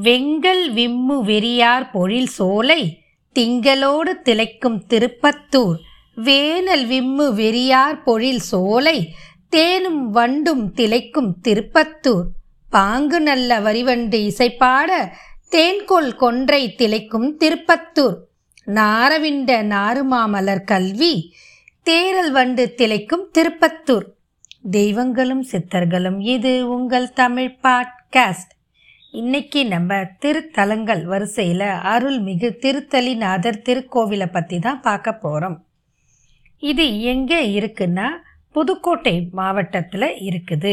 Vengal Vim வெறியார் பொழில் சோலை திங்களோடு திளைக்கும் திருப்பத்தூர். வேனல் விம்மு வெறியார் பொழில் சோலை தேனும் வண்டும் திளைக்கும் திருப்பத்தூர். பாங்கு நல்ல வரிவண்டு இசைப்பாட தேன்கொள் கொன்றை திளைக்கும் திருப்பத்தூர். நாரவிண்ட நாருமாமலர் கல்வி தேரல் வண்டு திளைக்கும் திருப்பத்தூர். தெய்வங்களும் சித்தர்களும் இது உங்கள் தமிழ் பாட்காஸ்ட். இன்னைக்கு நம்ம திருத்தலங்கள் வரிசையில் அருள்மிகு திருத்தலிநாதர் திருக்கோவிலை பற்றி தான் பார்க்க போகிறோம் இது எங்கே இருக்குன்னா புதுக்கோட்டை மாவட்டத்தில் இருக்குது.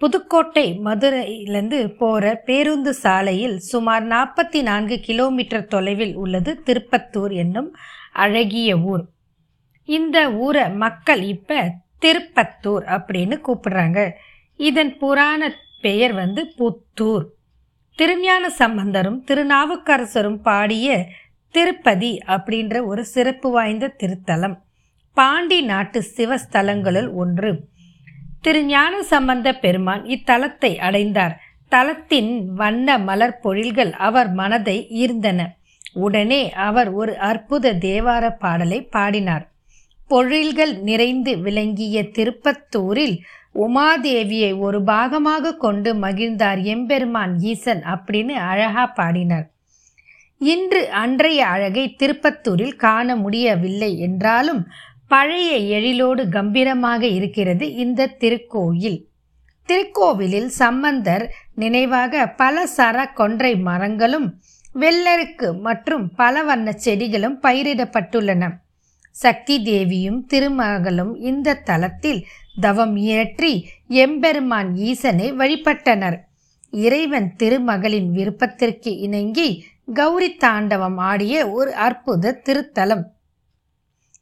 புதுக்கோட்டை மதுரையிலேருந்து போகிற பேருந்து சாலையில் சுமார் நாற்பத்தி நான்கு கிலோமீட்டர் தொலைவில் உள்ளது திருப்பத்தூர் என்னும் அழகிய ஊர். இந்த ஊரை மக்கள் இப்போ திருப்பத்தூர் அப்படின்னு கூப்பிடுறாங்க. இதன் புராண பெயர் வந்து புத்தூர். திருஞான சம்பந்தரும் திருநாவுக்கரசரும் பாடிய திருப்பதி அப்படின்ற ஒரு சிறப்பு வாய்ந்த திருத்தலம். பாண்டி நாட்டு சிவஸ்தலங்களுள் ஒன்று. திருஞான சம்பந்த பெருமான் இத்தலத்தை அடைந்தார். தலத்தின் வண்ண மலர் பொழில்கள் அவர் மனதை ஈர்ந்தன. உடனே அவர் ஒரு அற்புத தேவார பாடலை பாடினார். பொழில்கள் நிறைந்து விளங்கிய திருப்பத்தூரில் உமாதேவியை ஒரு பாகமாக கொண்டு மகிழ்ந்தார் எம்பெருமான் ஈசன் அப்படின்னு அழகா பாடினார். இன்று அன்றைய அழகை திருப்பத்தூரில் காண முடியவில்லை என்றாலும் பழைய எழிலோடு கம்பீரமாக இருக்கிறது இந்த திருக்கோயில். திருக்கோவிலில் சம்பந்தர் நினைவாக பல சர கொன்றை மரங்களும் வெள்ளருக்கு மற்றும் பல வண்ண செடிகளும் பயிரிடப்பட்டுள்ளன. சக்தி தேவியும் திருமகளும் இந்த தலத்தில் தவம் இயற்றி எம்பெருமான் ஈசனை வழிபட்டனர். இறைவன் திருமகளின் விருப்பத்திற்கு இணங்கி கௌரி தாண்டவம் ஆடிய ஒரு அற்புத திருத்தலம்.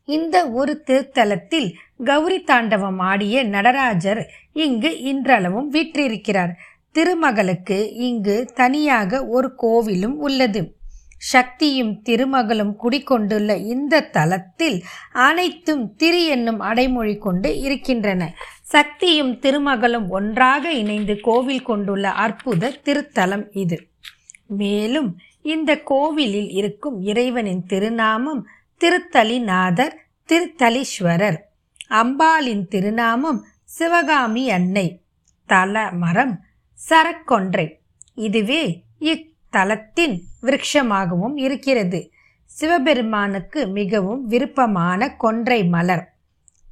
இந்த ஒரு திருத்தலத்தில் கௌரி தாண்டவம் ஆடிய நடராஜர் இங்கு இன்றளவும் வீற்றிருக்கிறார். திருமகளுக்கு இங்கு தனியாக ஒரு கோவிலும் உள்ளது. சக்தியும் திருமகளும் குடிக்கொண்டுள்ள இந்த தலத்தில் அனைத்தும் திரு என்னும் அடைமொழி கொண்டு இருக்கின்றன. சக்தியும் திருமகளும் ஒன்றாக இணைந்து கோவில் கொண்டுள்ள அற்புத திருத்தலம் இது. மேலும் இந்த கோவிலில் இருக்கும் இறைவனின் திருநாமம் திருத்தலிநாதர் திருத்தலீஸ்வரர். அம்பாளின் திருநாமம் சிவகாமி அன்னை. தல மரம் சரக்கொன்றை. இதுவே இத்தலத்தின் விருட்சமாகவும் இருக்கிறது. சிவபெருமானுக்கு மிகவும் விருப்பமான கொன்றை மலர்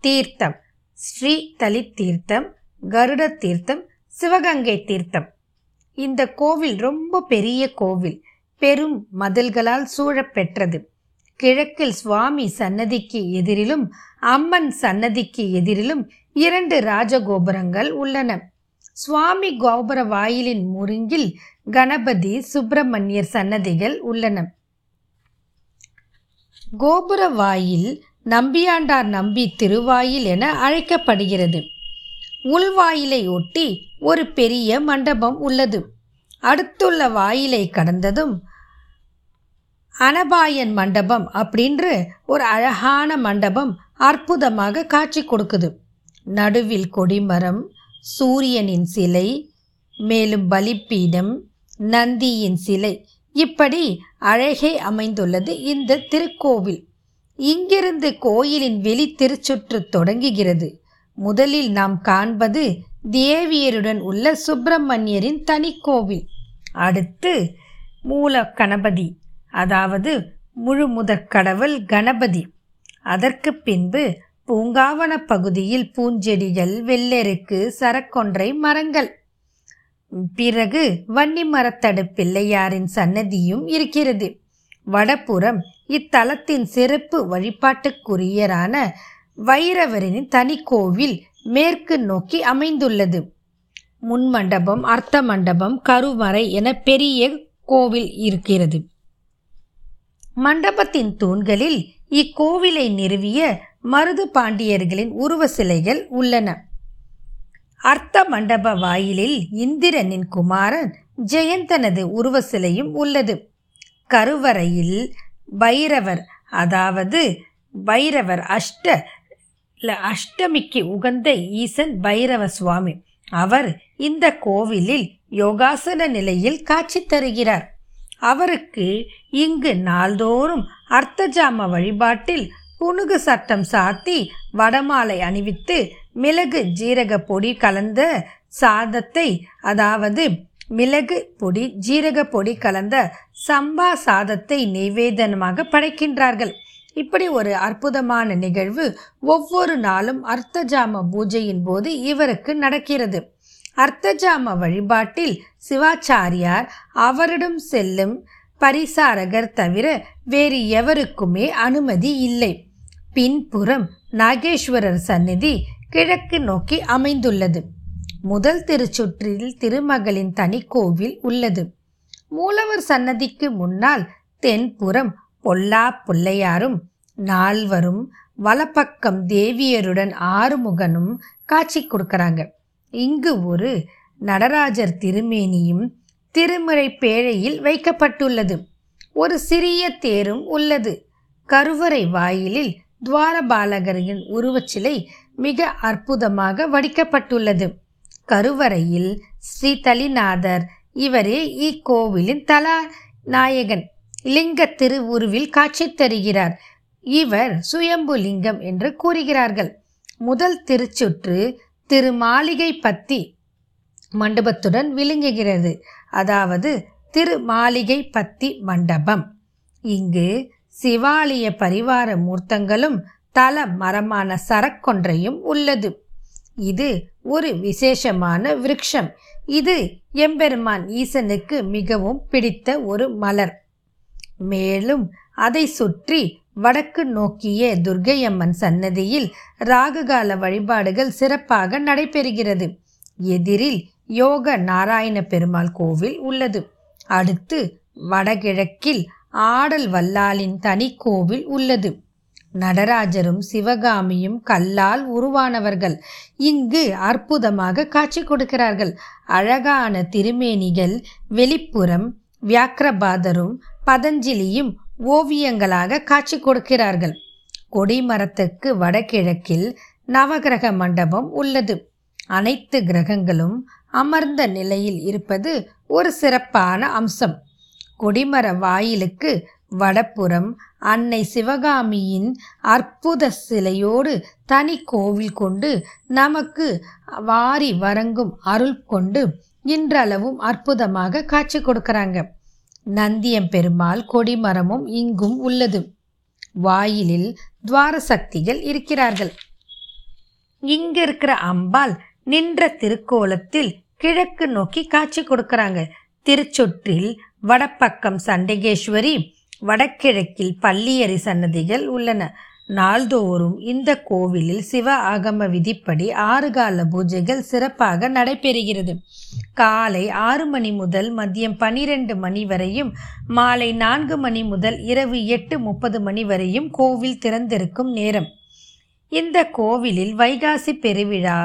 தீர்த்தம் ஸ்ரீ தலி தீர்த்தம் கருட தீர்த்தம் சிவகங்கை தீர்த்தம். இந்த கோவில் ரொம்ப பெரிய கோவில் பெரும் மதில்களால் சூழப்பெற்றது. கிழக்கில் சுவாமி சன்னதிக்கு எதிரிலும் அம்மன் சன்னதிக்கு எதிரிலும் இரண்டு ராஜகோபுரங்கள் உள்ளன. சுவாமி கோபுர வாயிலின் முருங்கில் கணபதி சுப்பிரமணியர் சன்னதிகள் உள்ளன. கோபுர வாயில் நம்பியாண்டார் நம்பி திருவாயில் என அழைக்கப்படுகிறது. உள்வாயிலை ஒட்டி ஒரு பெரிய மண்டபம் உள்ளது. அடுத்துள்ள வாயிலை கடந்ததும் அனபாயன் மண்டபம் அப்படின்ற ஒரு அழகான மண்டபம் அற்புதமாக காட்சி கொடுக்குது. நடுவில் கொடிமரம் சூரியனின் சிலை மேலும் பலிப்பீடம் நந்தியின் சிலை. இப்படி அழகே அமைந்துள்ளது இந்த திருக்கோவில். இங்கிருந்து கோயிலின் வெளி திருச்சுற்று தொடங்குகிறது. முதலில் நாம் காண்பது தேவியருடன் உள்ள சுப்பிரமணியரின் தனிக்கோவில் அடுத்து மூல கணபதி அதாவது முழு முதற் கடவுள் கணபதி. அதற்கு பின்பு பூங்காவன பகுதியில் பூஞ்செடிகள் வெள்ளெருக்கு சரக்கொன்றை மரங்கள். பிறகு வன்னி மரத்தடு பிள்ளையாரின் சன்னதியும் இருக்கிறது. வடபுறம் இத்தலத்தின் சிறப்பு வழிபாட்டுக்குரியரான வைரவரின் தனி கோவில் மேற்கு நோக்கி அமைந்துள்ளது. முன்மண்டபம் அர்த்த மண்டபம் கருவறை என பெரிய கோவில் இருக்கிறது. மண்டபத்தின் தூண்களில் இக்கோவிலை நிறுவிய மருது பாண்டியர்களின் உருவ சிலைகள் உள்ளன. அர்த்த மண்டப வாயிலில் இந்திரனின் குமாரன் ஜெயந்தனது உருவ சிலையும் உள்ளது. கருவறையில் பைரவர் அதாவது பைரவர் அஷ்ட அஷ்டமிக்கு உகந்த ஈசன் பைரவ சுவாமி. அவர் இந்த கோவிலில் யோகாசன நிலையில் காட்சி தருகிறார். அவருக்கு இங்கு நாள்தோறும் அர்த்தஜாம வழிபாட்டில் புனுகு சட்டம் சாத்தி வடமாலை அணிவித்து மிளகு ஜீரக பொடி கலந்த சாதத்தை அதாவது மிளகு பொடி ஜீரக பொடி கலந்த சம்பா சாதத்தை நிவேதனமாக படைக்கின்றார்கள். இப்படி ஒரு அற்புதமான நிகழ்வு ஒவ்வொரு நாளும் அர்த்தஜாம பூஜையின் போது இவருக்கு நடக்கிறது. அர்த்தஜாம வழிபாட்டில் சிவாச்சாரியார் அவரிடம் செல்லும் பரிசாரகர் தவிர வேறு எவருக்குமே அனுமதி இல்லை. பின்புறம் நாகேஸ்வரர் சந்நிதி கிழக்கு நோக்கி அமைந்துள்ளது. முதல் திருச்சுற்றில் திருமகளின் தனிக்கோவில் உள்ளது. மூலவர் சன்னதிக்கு முன்னால் தென்புறம் பொல்லா பிள்ளையாரும் நால்வரும் வலப்பக்கம் தேவியருடன் ஆறுமுகனும் காட்சி கொடுக்கறாங்க. இங்கு ஒரு நடராஜர் திருமேனியும் திருமுறை பேழையில் வைக்கப்பட்டுள்ளது. ஒரு சிறிய தேரும் உள்ளது. கருவறை வாயிலில் துவாரபாலகரின் உருவச்சிலை மிக அற்புதமாக வடிக்கப்பட்டுள்ளது. கருவறையில் ஸ்ரீதலிநாதர் இவரே இக்கோவிலின் தலா நாயகன் லிங்க திருவுருவில் காட்சி தருகிறார். இவர் சுயம்பு லிங்கம் என்று கூறுகிறார்கள். முதல் திருச்சுற்று திருமாளிகை பத்தி மண்டபத்துடன் விளங்குகிறது. அதாவது திருமாளிகை பத்தி மண்டபம். இங்கு சிவாலய பரிவார மூர்த்தங்களும் தல மரமான சரக்கொன்றையும் உள்ளது. இது ஒரு விசேஷமான விருட்சம் இது எம்பெருமான் ஈசனுக்கு மிகவும் பிடித்த ஒரு மலர். மேலும் அதை சுற்றி வடக்கு நோக்கிய துர்க்கையம்மன் சன்னதியில் ராகுகால வழிபாடுகள் சிறப்பாக நடைபெறுகிறது. எதிரில் யோக நாராயண பெருமாள் கோவில் உள்ளது. அடுத்து வடகிழக்கில் ஆடல் வல்லாலின் தனி கோவில் உள்ளது. நடராஜரும் சிவகாமியும் கல்லால் உருவானவர்கள். இங்கு அற்புதமாக காட்சி கொடுக்கிறார்கள். அழகான திருமேனிகள் வெளிப்புறம் வியாக்கிரபாதரும் பதஞ்சலியும் ஓவியங்களாக காட்சி கொடுக்கிறார்கள். கொடிமரத்துக்கு வடகிழக்கில் நவகிரக மண்டபம் உள்ளது. அனைத்து கிரகங்களும் அமர்ந்த நிலையில் இருப்பது ஒரு சிறப்பான அம்சம். கொடிமர வாயிலுக்கு வடப்புறம் அன்னை சிவகாமியின் அற்புத சிலையோடு தனி கோவில் கொண்டு நமக்கு வாரி வரங்கும் அருள் கொண்டு இன்றளவும் அற்புதமாக காட்சி கொடுக்கிறாங்க. நந்தியம் பெருமாள் கொடிமரமும் இங்கும் உள்ளது. வாயிலில் துவார சக்திகள் இருக்கிறார்கள். இங்க இருக்கிற அம்பாள் நின்ற திருக்கோலத்தில் கிழக்கு நோக்கி காட்சி கொடுக்கிறாங்க. திருச்சொற்றில் வடப்பக்கம் சண்டிகேஸ்வரி வடகிழக்கில் பள்ளியரி சன்னதிகள் உள்ளன. நாள்தோறும் இந்த கோவிலில் சிவ ஆகம விதிப்படி ஆறு கால பூஜைகள் சிறப்பாக நடைபெறுகிறது. காலை ஆறு மணி முதல் மதியம் பனிரெண்டு மணி வரையும் மாலை நான்கு மணி முதல் இரவு எட்டு முப்பது மணி வரையும் கோவில் திறந்திருக்கும் நேரம். இந்த கோவிலில் வைகாசி பெருவிழா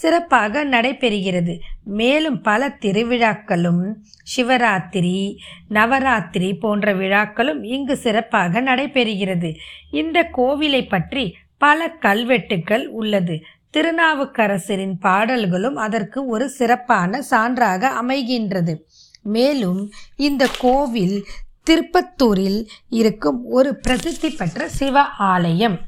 சிறப்பாக நடைபெறுகிறது. மேலும் பல திருவிழாக்களும் சிவராத்திரி நவராத்திரி போன்ற விழாக்களும் இங்கு சிறப்பாக நடைபெறுகிறது. இந்த கோவிலை பற்றி பல கல்வெட்டுக்கள் உள்ளது. திருநாவுக்கரசரின் பாடல்களும் அதற்கு ஒரு சிறப்பான சான்றாக அமைகின்றது. மேலும் இந்த கோவில் திருப்பத்தூரில் இருக்கும் ஒரு பிரசித்தி பெற்ற சிவ ஆலயம்.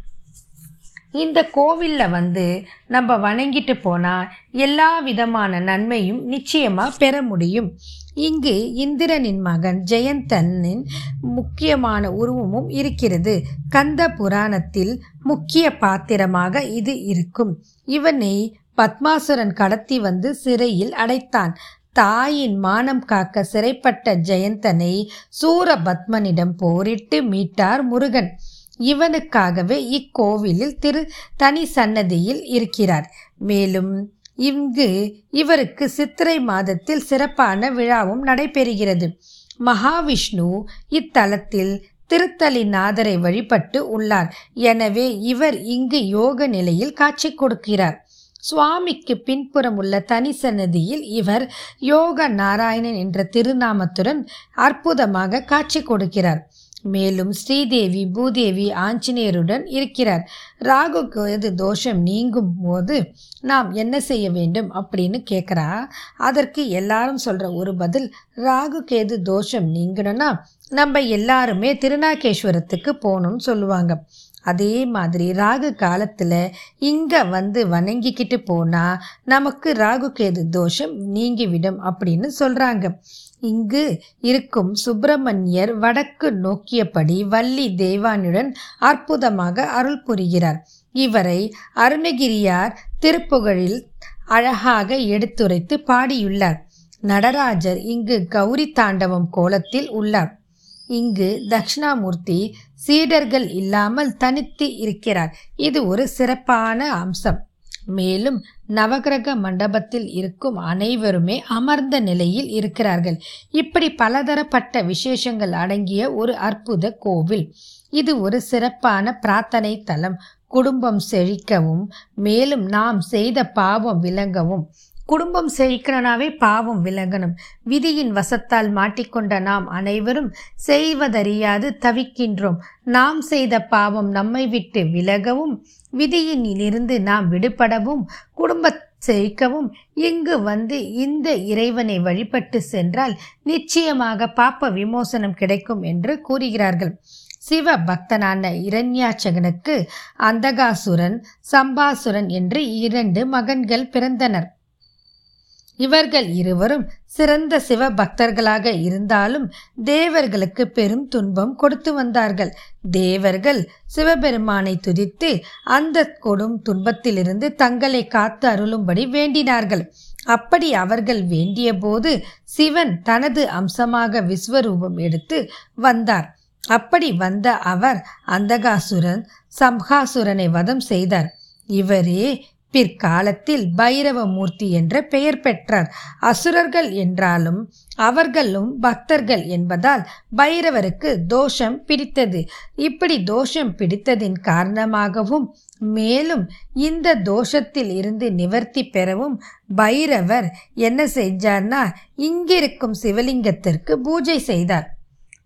இந்த கோவிலில் வந்து நம்ம வணங்கிட்டு போனால் எல்லா விதமான நன்மையும் நிச்சயமாக பெற முடியும். இங்கு இந்திரனின் மகன் ஜெயந்தனின் முக்கியமான உருவமும் இருக்கிறது. கந்த புராணத்தில் முக்கிய பாத்திரமாக இது இருக்கும். இவனை பத்மாசுரன் கடத்தி வந்து சிறையில் அடைத்தான். தாயின் மானம் காக்க சிறைப்பட்ட ஜெயந்தனை சூரபத்மனிடம் போரிட்டு மீட்டார் முருகன். இவனுக்காகவே இக்கோவிலில் திரு தனி சன்னதியில் இருக்கிறார். மேலும் இங்கு இவருக்கு சித்திரை மாதத்தில் சிறப்பான விழாவும் நடைபெறுகிறது. மகாவிஷ்ணு இத்தலத்தில் திருத்தலிநாதரை வழிபட்டு உள்ளார். எனவே இவர் இங்கு யோக நிலையில் காட்சி கொடுக்கிறார். சுவாமிக்கு பின்புறம் உள்ள தனி சன்னதியில் இவர் யோக நாராயணன் என்ற திருநாமத்துடன் அற்புதமாக காட்சி கொடுக்கிறார். மேலும் ஸ்ரீதேவி பூதேவி ஆஞ்சநேயருடன் இருக்கிறார். ராகு கேது தோஷம் நீங்கும் போது நாம் என்ன செய்ய வேண்டும் அப்படின்னு கேட்குறா அதற்கு எல்லாரும் சொல்கிற ஒரு பதில் ராகு கேது தோஷம் நீங்கணும்னா நம்ம எல்லாருமே திருநாகேஸ்வரத்துக்கு போகணும்னு சொல்லுவாங்க. அதே மாதிரி ராகு காலத்தில் இங்கே வந்து வணங்கிக்கிட்டு போனால் நமக்கு ராகு கேது தோஷம் நீங்கிவிடும் அப்படின்னு சொல்கிறாங்க இங்கு இருக்கும் சுப்பிரமணியர் வடக்கு நோக்கியபடி வள்ளி தேவானுடன் அற்புதமாக அருள் புரிகிறார். இவரை அருணகிரியார் திருப்புகழில் அழகாக எடுத்துரைத்து பாடியுள்ளார். நடராஜர் இங்கு கௌரி தாண்டவம் கோலத்தில் உள்ளார். இங்கு தக்ஷணாமூர்த்தி சீடர்கள் இல்லாமல் தனித்து இருக்கிறார். இது ஒரு சிறப்பான அம்சம். மேலும் நவகிரக மண்டபத்தில் இருக்கும் அனைவருமே அமர்ந்த நிலையில் இருக்கிறார்கள். இப்படி பலதரப்பட்ட விசேஷங்கள் அடங்கிய ஒரு அற்புத கோவில். இது ஒரு சிறப்பான பிரார்த்தனை தலம். குடும்பம் செழிக்கவும் மேலும் நாம் செய்த பாவம் விளங்கவும். குடும்பம் செழிக்கணும்னாவே பாவம் விலகணும். விதியின் வசத்தால் மாட்டிக்கொண்ட நாம் அனைவரும் செய்வதறியாது தவிக்கின்றோம். நாம் செய்த பாவம் நம்மை விட்டு விலகவும் விதியினிலிருந்து நாம் விடுபடவும் குடும்ப செழிக்கவும் இங்கு வந்து இந்த இறைவனை வழிபட்டு சென்றால் நிச்சயமாக பாப்ப விமோசனம் கிடைக்கும் என்று கூறுகிறார்கள். சிவ பக்தனான இரண்யாச்சகனுக்கு அந்தகாசுரன் சம்பாசுரன் என்று இரண்டு மகன்கள் பிறந்தனர். இவர்கள் இருவரும் சிறந்த சிவ பக்தர்களாக இருந்தாலும் தேவர்களுக்கு பெரும் துன்பம் கொடுத்து வந்தார்கள். தேவர்கள் சிவபெருமானை துதித்து அந்த கொடும் துன்பத்திலிருந்து தங்களை காத்து அருளும்படி வேண்டினார்கள். அப்படி அவர்கள் வேண்டிய போது சிவன் தனது அம்சமாக விஸ்வரூபம் எடுத்து வந்தார். அப்படி வந்த அவர் அந்தகாசுரன் சம்ஹாசுரனை வதம் செய்தார். இவரே பிற்காலத்தில் பைரவமூர்த்தி என்ற பெயர் பெற்றார். அசுரர்கள் என்றாலும் அவர்களும் பக்தர்கள் என்பதால் பைரவருக்கு தோஷம் பிடித்தது. இப்படி தோஷம் பிடித்ததின் காரணமாகவும் மேலும் இந்த தோஷத்தில் இருந்து நிவர்த்தி பெறவும் பைரவர் என்ன செஞ்சார்னா இங்கிருக்கும் சிவலிங்கத்திற்கு பூஜை செய்தார்.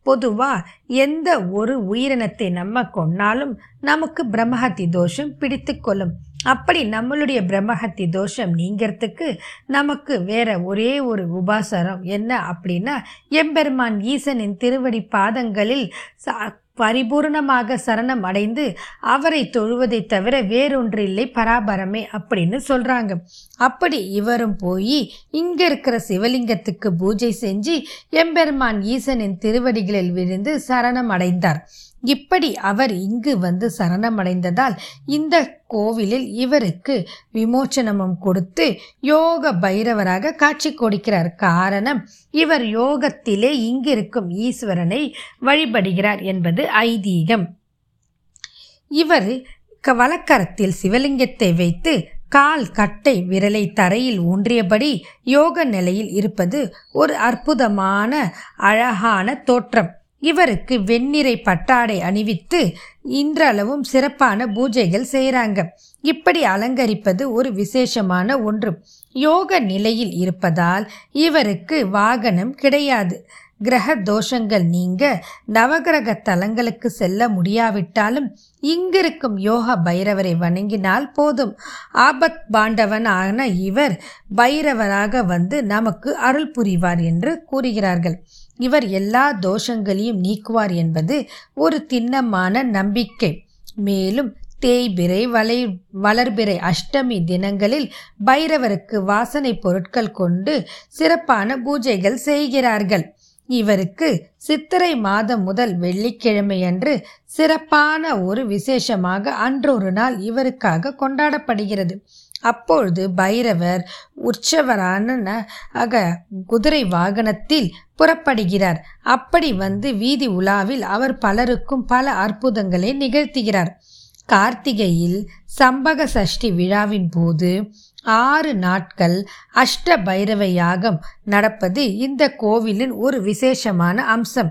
பொதுவா எந்த ஒரு உயிரினத்தை நம்ம கொன்னாலும் நமக்கு பிரம்மஹத்தி தோஷம் பிடித்து கொள்ளும். அப்படி நம்மளுடைய பிரம்மஹத்தி தோஷம் நீங்கிறதுக்கு நமக்கு வேற ஒரே ஒரு உபாசரம் என்ன அப்படின்னா எம்பெருமான் ஈசனின் திருவடி பாதங்களில் பரிபூர்ணமாக சரணம் அடைந்து அவரை தொழுவதை தவிர வேறொன்றில்லை பராபரமே அப்படின்னு சொல்கிறாங்க அப்படி இவரும் போய் இங்கே இருக்கிற சிவலிங்கத்துக்கு பூஜை செஞ்சு எம்பெருமான் ஈசனின் திருவடிகளில் விழுந்து சரணம் அடைந்தார். இப்படி அவர் இங்கு வந்து சரணமடைந்ததால் இந்த கோவிலில் இவருக்கு விமோச்சனமும் கொடுத்து யோக பைரவராக காட்சி கொடுக்கிறார். காரணம் இவர் யோகத்திலே இங்கிருக்கும் ஈஸ்வரனை வழிபடுகிறார் என்பது ஐதீகம். இவர் வழக்கரத்தில் சிவலிங்கத்தை வைத்து கால் கட்டை விரலை தரையில் ஊன்றியபடி யோக நிலையில் இருப்பது ஒரு அற்புதமான அழகான தோற்றம். இவருக்கு வெண்ணிறை பட்டாடை அணிவித்து இன்றளவும் சிறப்பான பூஜைகள் செய்கிறாங்க இப்படி அலங்கரிப்பது ஒரு விசேஷமான ஒன்று. யோக நிலையில் இருப்பதால் இவருக்கு வாகனம் கிடையாது. கிரக தோஷங்கள் நீங்க நவகிரக தலங்களுக்கு செல்ல முடியாவிட்டாலும் இங்கிருக்கும் யோக பைரவரை வணங்கினால் போதும். ஆபத் பாண்டவனான இவர் பைரவராக வந்து நமக்கு அருள் புரிவார் என்று கூறுகிறார்கள். இவர் எல்லா தோஷங்களையும் நீக்குவார் என்பது ஒரு திண்ணமான நம்பிக்கை. மேலும் தேய்பிரை வளை வளர்பிறை அஷ்டமி தினங்களில் பைரவருக்கு வாசனை பொருட்கள் கொண்டு சிறப்பான பூஜைகள் செய்கிறார்கள். இவருக்கு சித்திரை மாதம் முதல் வெள்ளிக்கிழமையன்று சிறப்பான ஒரு விசேஷமாக அன்றொரு நாள் இவருக்காக கொண்டாடப்படுகிறது. அப்பொழுது பைரவர் உற்சவரான அக குதிரை வாகனத்தில் புறப்படுகிறார். அப்படி வந்து வீதி உலாவில் அவர் பலருக்கும் பல அற்புதங்களை நிகழ்த்துகிறார். கார்த்திகையில் சம்பக சஷ்டி விழாவின் போது ஆறு நாட்கள் அஷ்ட பைரவ யாகம் நடப்பது இந்த கோவிலின் ஒரு விசேஷமான அம்சம்.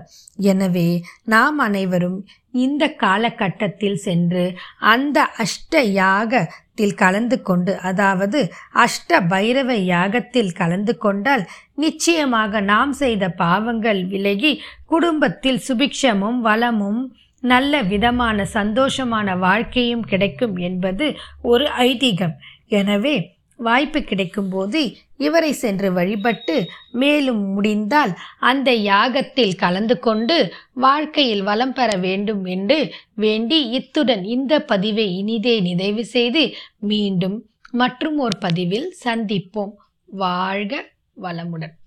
எனவே நாம் அனைவரும் இந்த காலகட்டத்தில் சென்று அந்த அஷ்ட யாக யாகத்தில் கலந்து கொண்டு அதாவது அஷ்ட பைரவ யாகத்தில் கலந்து கொண்டால் நிச்சயமாக நாம் செய்த பாவங்கள் விலகி குடும்பத்தில் சுபிக்ஷமும் வளமும் நல்ல விதமான சந்தோஷமான வாழ்க்கையும் கிடைக்கும் என்பது ஒரு ஐதீகம். எனவே வாய்ப்பு கிடைக்கும்போது இவரை சென்று வழிபட்டு மேலும் முடிந்தால் அந்த யாகத்தில் கலந்து கொண்டு வாழ்க்கையில் வளம் பெற வேண்டும் என்று வேண்டி இத்துடன் இந்த பதிவை இனிதே நிறைவு செய்து மீண்டும் மற்றும் ஒரு பதிவில் சந்திப்போம். வாழ்க வளமுடன்.